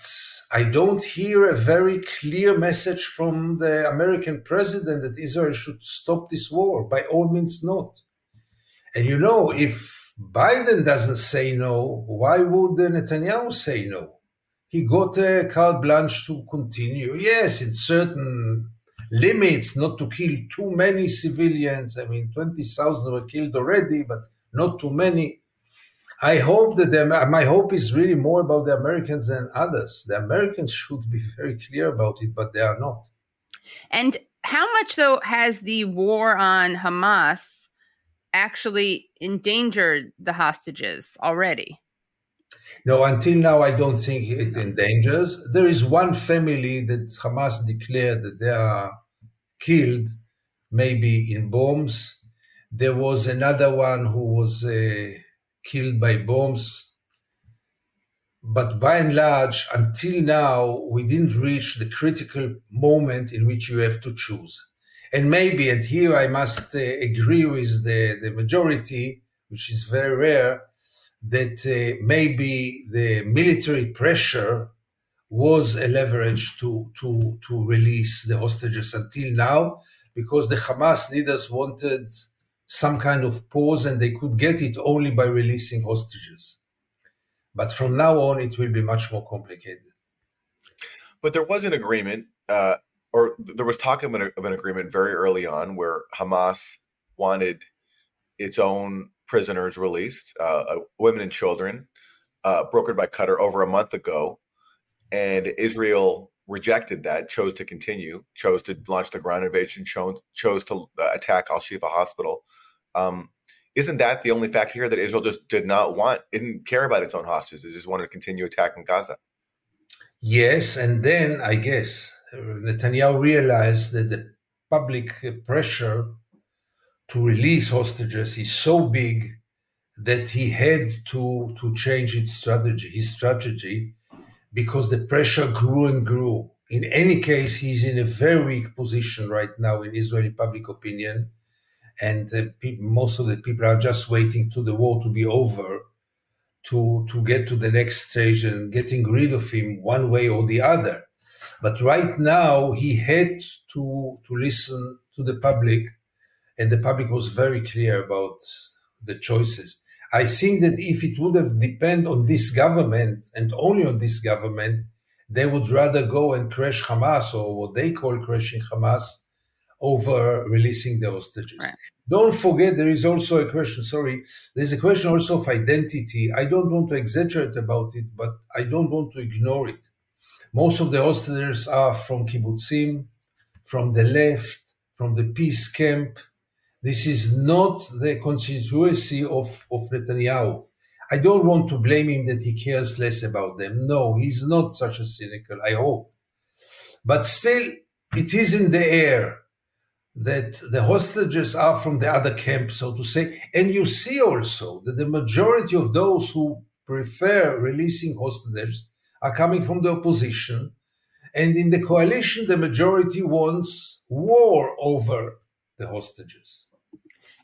I don't hear a very clear message from the American president that Israel should stop this war. By all means, not. And you know, if Biden doesn't say no, why would Netanyahu say no? He got a carte blanche to continue. Yes, in certain limits, not to kill too many civilians. I mean, 20,000 were killed already, but not too many. I hope that the, my hope is really more about the Americans than others. The Americans should be very clear about it, but they are not. And how much, though, has the war on Hamas actually endangered the hostages already? No, until now, I don't think it endangers. There is one family that Hamas declared that they are killed, maybe in bombs. There was another one who was uh, killed by bombs. But by and large, until now, we didn't reach the critical moment in which you have to choose. And maybe, and here I must uh, agree with the, the majority, which is very rare, that uh, maybe the military pressure was a leverage to, to, to release the hostages until now, because the Hamas leaders wanted some kind of pause and they could get it only by releasing hostages. But from now on, it will be much more complicated. But there was an agreement, uh, or there was talk of an, of an agreement very early on where Hamas wanted its own prisoners released, uh, uh women and children, uh, brokered by Qatar over a month ago. And Israel rejected that, chose to continue, chose to launch the ground invasion, chose, chose to uh, attack Al Shifa Hospital. Um, isn't that the only fact here that Israel just did not want, didn't care about its own hostages, it just wanted to continue attacking Gaza? Yes, and then I guess Netanyahu realized that the public pressure to release hostages is so big that he had to to change its strategy, his strategy, because the pressure grew and grew. In any case, he's in a very weak position right now in Israeli public opinion, and people, most of the people are just waiting to the war to be over to to get to the next stage and getting rid of him one way or the other. But right now, he had to to listen to the public, and the public was very clear about the choices. I think that if it would have depended on this government and only on this government, they would rather go and crash Hamas or what they call crashing Hamas over releasing the hostages. Right. Don't forget, there is also a question, sorry, there's a question also of identity. I don't want to exaggerate about it, but I don't want to ignore it. Most of the hostages are from kibbutzim, from the left, from the peace camp, this is not the constituency of, of Netanyahu. I don't want to blame him that he cares less about them. No, he's not such a cynical, I hope. But still, it is in the air that the hostages are from the other camp, so to say. And you see also that the majority of those who prefer releasing hostages are coming from the opposition. And in the coalition, the majority wants war over the hostages.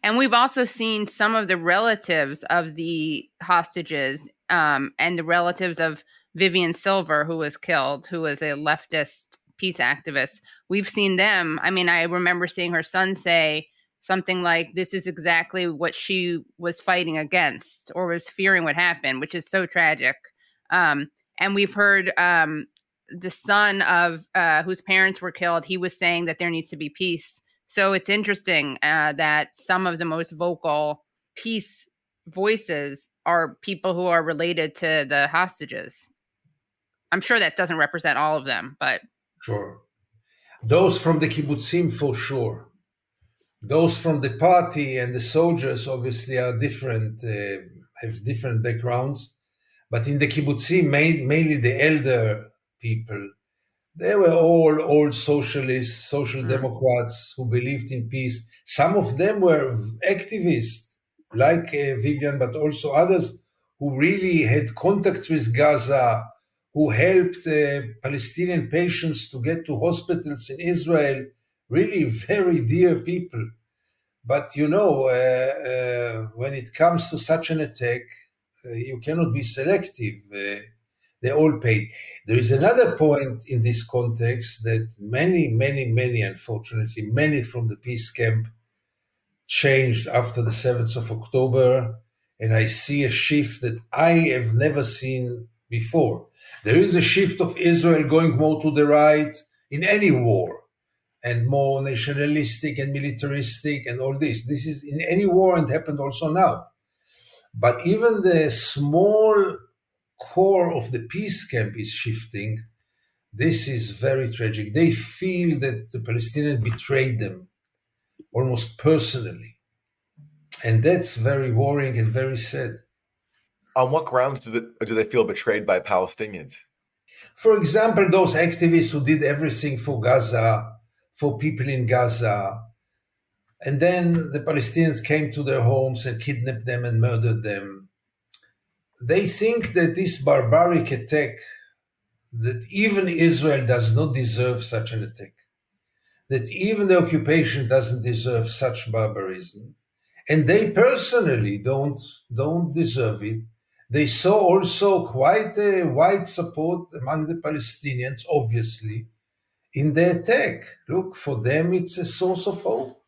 And we've also seen some of the relatives of the hostages um, and the relatives of Vivian Silver, who was killed, who was a leftist peace activist. We've seen them. I mean, I remember seeing her son say something like, This is exactly what she was fighting against or was fearing would happen, which is so tragic. Um, and we've heard um, the son of uh, whose parents were killed, he was saying that there needs to be peace so it's interesting uh, that some of the most vocal peace voices are people who are related to the hostages. I'm sure that doesn't represent all of them, but sure. Those from the kibbutzim for sure. Those from the party and the soldiers obviously are different, uh, have different backgrounds. But in the kibbutzim, mainly the elder people, they were all old socialists, social mm. democrats who believed in peace. Some of them were activists, like uh, Vivian, but also others who really had contacts with Gaza, who helped uh, Palestinian patients to get to hospitals in Israel. Really, very dear people. But you know, uh, uh when it comes to such an attack, uh, you cannot be selective uh, they all paid. There is another point in this context that many, many, many, unfortunately, many from the peace camp changed after the 7th of October. And I see a shift that I have never seen before. There is a shift of Israel going more to the right in any war and more nationalistic and militaristic and all this. This is in any war and happened also now. But even the small core of the peace camp is shifting, this is very tragic. They feel that the Palestinians betrayed them almost personally. And that's very worrying and very sad. On what grounds do, they, do they feel betrayed by Palestinians? For example, those activists who did everything for Gaza, for people in Gaza, and then the Palestinians came to their homes and kidnapped them and murdered them they think that this barbaric attack, that even Israel does not deserve such an attack, that even the occupation doesn't deserve such barbarism, and they personally don't don't deserve it. They saw also quite a wide support among the Palestinians, obviously, in the attack. Look, for them, it's a source of hope.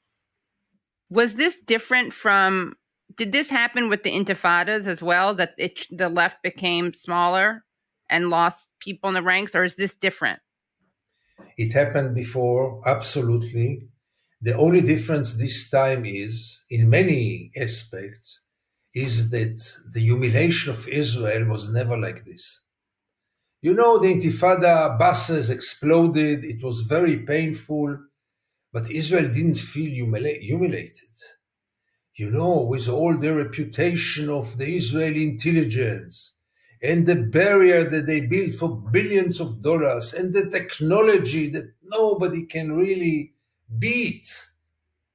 Was this different from did this happen with the intifadas as well? That it, the left became smaller and lost people in the ranks, or is this different? It happened before, absolutely. The only difference this time is, in many aspects, is that the humiliation of Israel was never like this. You know, the Intifada buses exploded, it was very painful, but Israel didn't feel humili- humiliated. You know, with all the reputation of the Israeli intelligence and the barrier that they built for billions of dollars and the technology that nobody can really beat.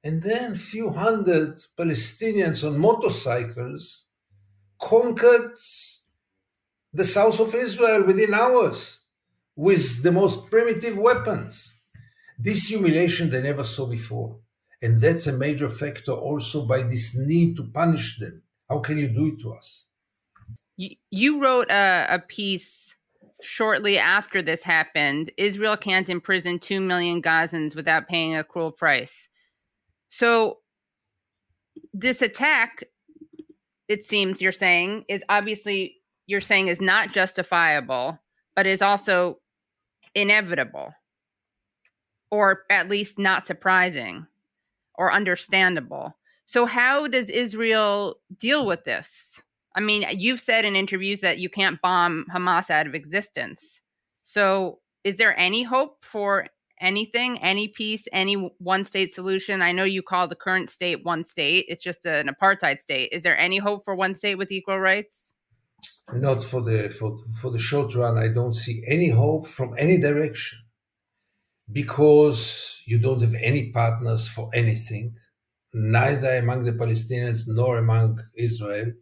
And then few hundred Palestinians on motorcycles conquered the south of Israel within hours with the most primitive weapons. This humiliation they never saw before. And that's a major factor also by this need to punish them. How can you do it to us? You, you wrote a, a piece shortly after this happened Israel can't imprison 2 million Gazans without paying a cruel price. So, this attack, it seems you're saying, is obviously you're saying is not justifiable, but is also inevitable or at least not surprising or understandable. So, how does Israel deal with this? I mean, you've said in interviews that you can't bomb Hamas out of existence. So, is there any hope for anything, any peace, any one state solution? I know you call the current state one state, it's just an apartheid state. Is there any hope for one state with equal rights? not for the for, for the short run i don't see any hope from any direction because you don't have any partners for anything neither among the palestinians nor among israel.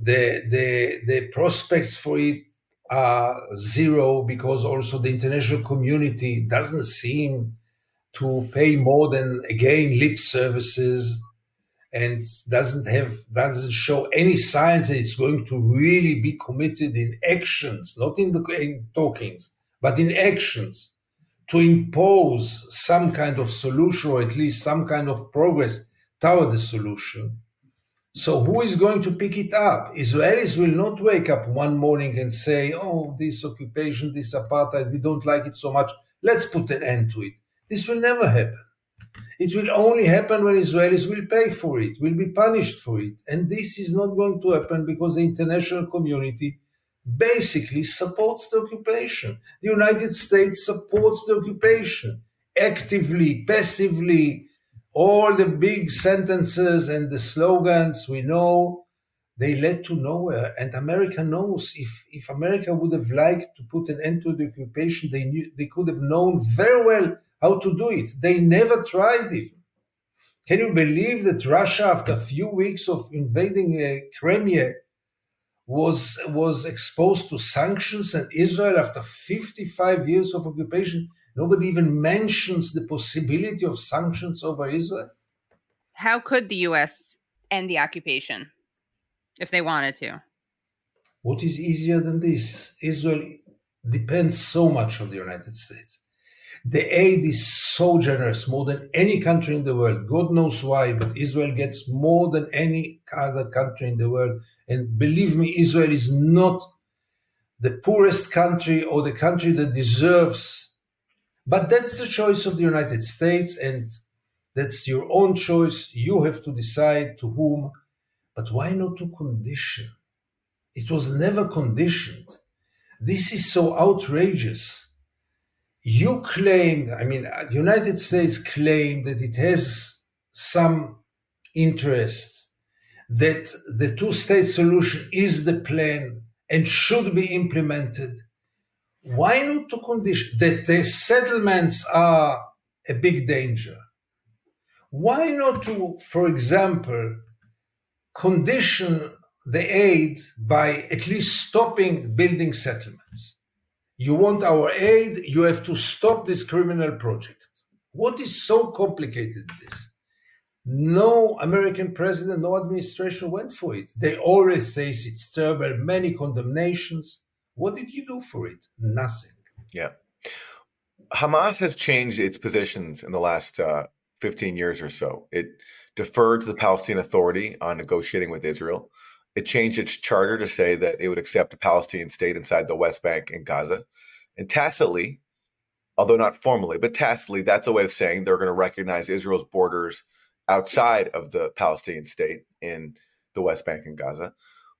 The the the prospects for it are zero because also the international community doesn't seem to pay more than again lip services and doesn't have doesn't show any signs that it's going to really be committed in actions, not in the in talkings, but in actions to impose some kind of solution or at least some kind of progress toward the solution. So who is going to pick it up? Israelis will not wake up one morning and say, "Oh, this occupation, this apartheid, we don't like it so much. Let's put an end to it." This will never happen. It will only happen when Israelis will pay for it, will be punished for it. And this is not going to happen because the international community basically supports the occupation. The United States supports the occupation actively, passively. All the big sentences and the slogans we know, they led to nowhere. And America knows if, if America would have liked to put an end to the occupation, they knew they could have known very well how to do it. They never tried it. Can you believe that Russia, after a few weeks of invading uh, Crimea, was was exposed to sanctions, and Israel, after 55 years of occupation, nobody even mentions the possibility of sanctions over Israel? How could the U.S. end the occupation if they wanted to? What is easier than this? Israel depends so much on the United States. The aid is so generous, more than any country in the world. God knows why, but Israel gets more than any other country in the world. And believe me, Israel is not the poorest country or the country that deserves. But that's the choice of the United States, and that's your own choice. You have to decide to whom. But why not to condition? It was never conditioned. This is so outrageous you claim, I mean, uh, the United States claim that it has some interest, that the two state solution is the plan and should be implemented. Why not to condition that the settlements are a big danger? Why not to, for example, condition the aid by at least stopping building settlements? you want our aid, you have to stop this criminal project. What is so complicated this? No American president, no administration went for it. They always say it's terrible, many condemnations. What did you do for it? Nothing. Yeah. Hamas has changed its positions in the last uh, 15 years or so. It deferred to the Palestinian Authority on negotiating with Israel. It changed its charter to say that it would accept a Palestinian state inside the West Bank and Gaza. And tacitly, although not formally, but tacitly, that's a way of saying they're going to recognize Israel's borders outside of the Palestinian state in the West Bank and Gaza.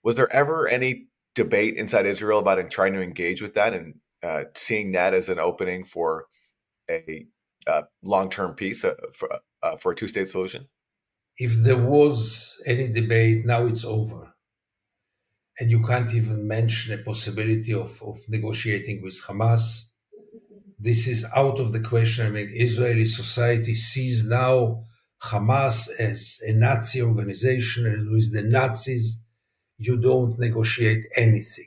Was there ever any debate inside Israel about trying to engage with that and uh, seeing that as an opening for a uh, long-term peace uh, for, uh, for a two-state solution? If there was any debate, now it's over, and you can't even mention a possibility of, of negotiating with Hamas. This is out of the question. I mean, Israeli society sees now Hamas as a Nazi organization, and with the Nazis, you don't negotiate anything.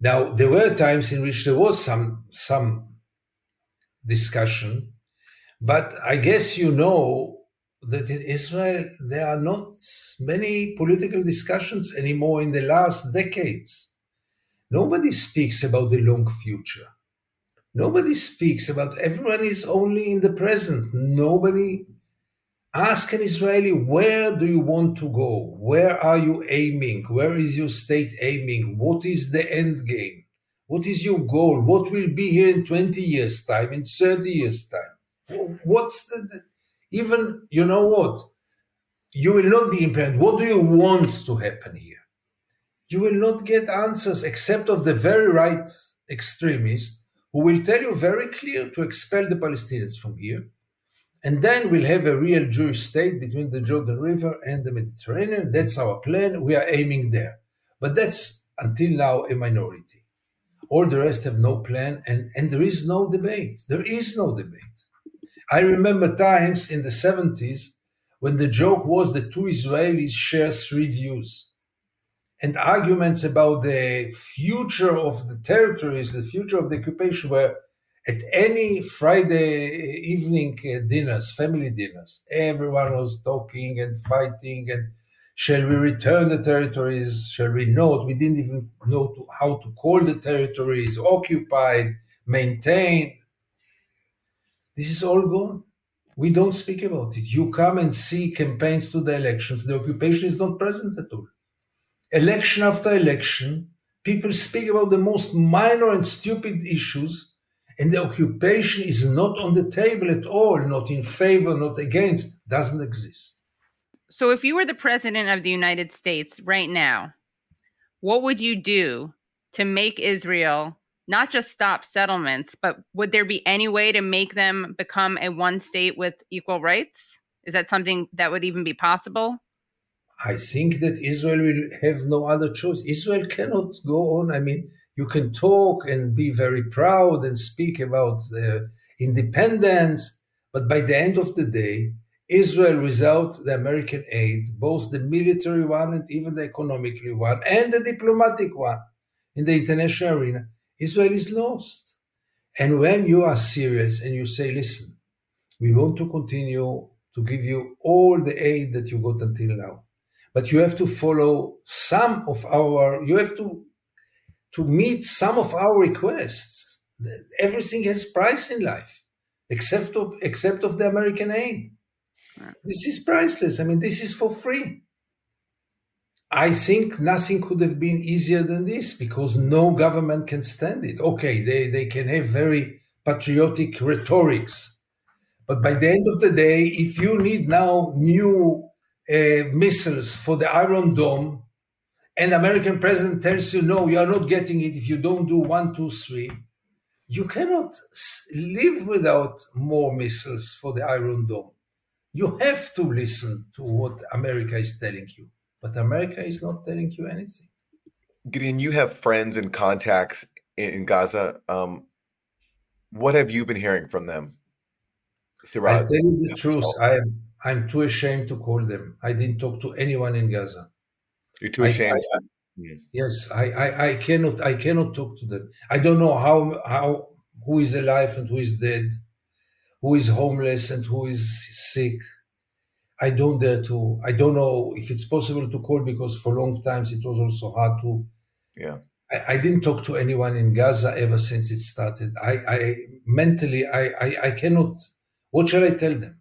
Now, there were times in which there was some some discussion, but I guess you know that in Israel there are not many political discussions anymore in the last decades. Nobody speaks about the long future. Nobody speaks about everyone is only in the present. Nobody ask an Israeli, where do you want to go? Where are you aiming? Where is your state aiming? What is the end game? What is your goal? What will be here in 20 years' time, in 30 years' time? What's the, even, you know what? You will not be implemented. What do you want to happen here? You will not get answers except of the very right extremists who will tell you very clear to expel the Palestinians from here and then we'll have a real Jewish state between the Jordan River and the Mediterranean. That's our plan. We are aiming there. But that's until now a minority. All the rest have no plan, and, and there is no debate. There is no debate. I remember times in the 70s when the joke was the two Israelis share three views. And arguments about the future of the territories, the future of the occupation were at any Friday evening uh, dinners, family dinners, everyone was talking and fighting and shall we return the territories? Shall we not? We didn't even know to, how to call the territories occupied, maintained. This is all gone. We don't speak about it. You come and see campaigns to the elections. The occupation is not present at all. Election after election, people speak about the most minor and stupid issues and the occupation is not on the table at all, not in favor, not against, doesn't exist. So, if you were the president of the United States right now, what would you do to make Israel not just stop settlements, but would there be any way to make them become a one state with equal rights? Is that something that would even be possible? I think that Israel will have no other choice. Israel cannot go on. I mean, you can talk and be very proud and speak about their independence, but by the end of the day, Israel, without the American aid, both the military one and even the economically one, and the diplomatic one in the international arena, Israel is lost. And when you are serious and you say, listen, we want to continue to give you all the aid that you got until now, but you have to follow some of our, you have to to meet some of our requests. Everything has price in life, except of, except of the American aid. This is priceless. I mean, this is for free. I think nothing could have been easier than this because no government can stand it. Okay, they, they can have very patriotic rhetorics. But by the end of the day, if you need now new missiles for the Iron Dome, and American president tells you, no, you are not getting it if you don't do one, two, three, you cannot live without more missiles for the Iron Dome. You have to listen to what America is telling you. But America is not telling you anything. Gideon, you have friends and contacts in Gaza. Um, what have you been hearing from them throughout? I tell you the truth. I am I'm too ashamed to call them. I didn't talk to anyone in Gaza. You're too ashamed. I, I, hmm. yes, I, I, I cannot I cannot talk to them. I don't know how how who is alive and who is dead, who is homeless and who is sick. I don't dare to. I don't know if it's possible to call because for long times it was also hard to. Yeah. I, I didn't talk to anyone in Gaza ever since it started. I, I mentally I, I, I cannot. What shall I tell them?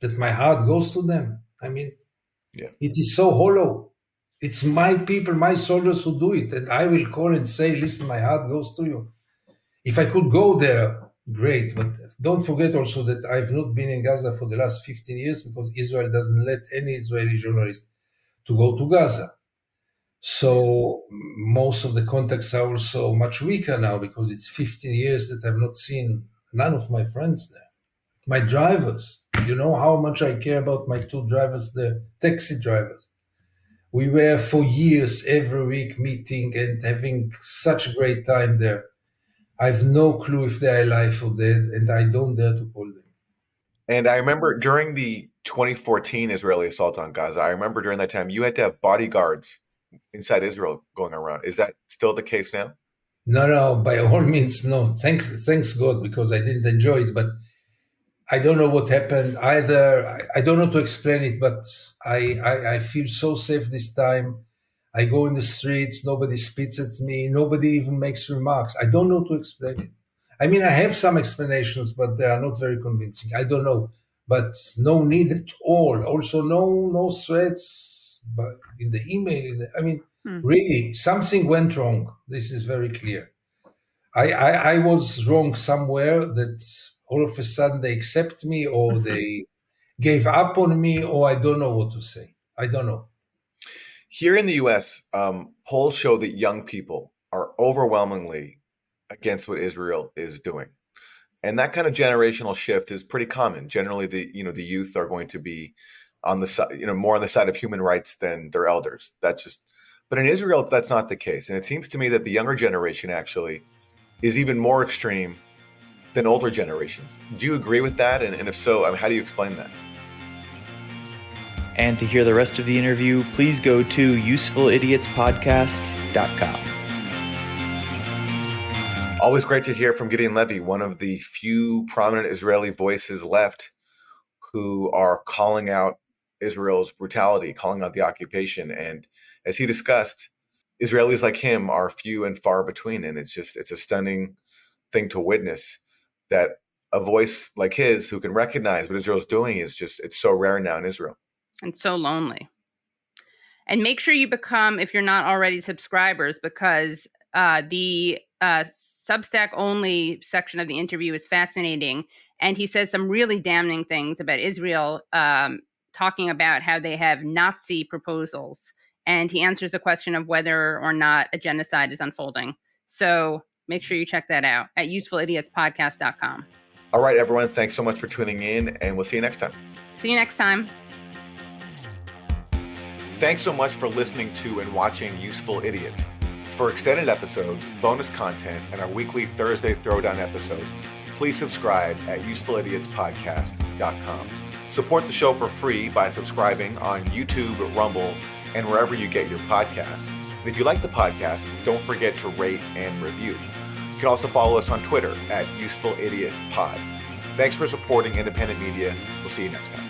That my heart goes to them. I mean, yeah. it is so hollow. It's my people, my soldiers who do it. And I will call and say, listen, my heart goes to you. If I could go there, great. But don't forget also that I've not been in Gaza for the last 15 years because Israel doesn't let any Israeli journalist to go to Gaza. So most of the contacts are also much weaker now because it's 15 years that I've not seen none of my friends there. My drivers, you know how much I care about my two drivers the taxi drivers. We were for years every week meeting and having such a great time there. I have no clue if they're alive or dead, and I don't dare to call them. And I remember during the 2014 Israeli assault on Gaza, I remember during that time you had to have bodyguards inside Israel going around. Is that still the case now? No, no, by all means, no. Thanks, thanks God, because I didn't enjoy it. But I don't know what happened either. I, I don't know to explain it, but I, I, I feel so safe this time. I go in the streets, nobody spits at me, nobody even makes remarks. I don't know to explain it. I mean, I have some explanations, but they are not very convincing. I don't know, but no need at all. Also, no no threats, but in the email, in the, I mean, hmm. really, something went wrong. This is very clear. I, I, I was wrong somewhere that all of a sudden they accept me or (laughs) they gave up on me or I don't know what to say. I don't know. Here in the US, um, polls show that young people are overwhelmingly against what Israel is doing. And that kind of generational shift is pretty common. Generally, the you know the youth are going to be on the side, you know, more on the side of human rights than their elders. That's just, but in Israel, that's not the case. And it seems to me that the younger generation actually is even more extreme than older generations. Do you agree with that? And, and if so, I mean, how do you explain that? And to hear the rest of the interview, please go to usefulidiotspodcast.com. Always great to hear from Gideon Levy, one of the few prominent Israeli voices left who are calling out Israel's brutality, calling out the occupation. And as he discussed, Israelis like him are few and far between. And it's just, it's a stunning thing to witness that a voice like his who can recognize what Israel's doing is just, it's so rare now in Israel and so lonely. And make sure you become, if you're not already subscribers, because uh, the uh, Substack only section of the interview is fascinating. And he says some really damning things about Israel, um, talking about how they have Nazi proposals. And he answers the question of whether or not a genocide is unfolding. So make sure you check that out at usefulidiotspodcast.com. All right, everyone. Thanks so much for tuning in, and we'll see you next time. See you next time. Thanks so much for listening to and watching Useful Idiots. For extended episodes, bonus content, and our weekly Thursday Throwdown episode, please subscribe at usefulidiotspodcast.com. Support the show for free by subscribing on YouTube, Rumble, and wherever you get your podcasts. And if you like the podcast, don't forget to rate and review. You can also follow us on Twitter at Useful Idiot Pod. Thanks for supporting independent media. We'll see you next time.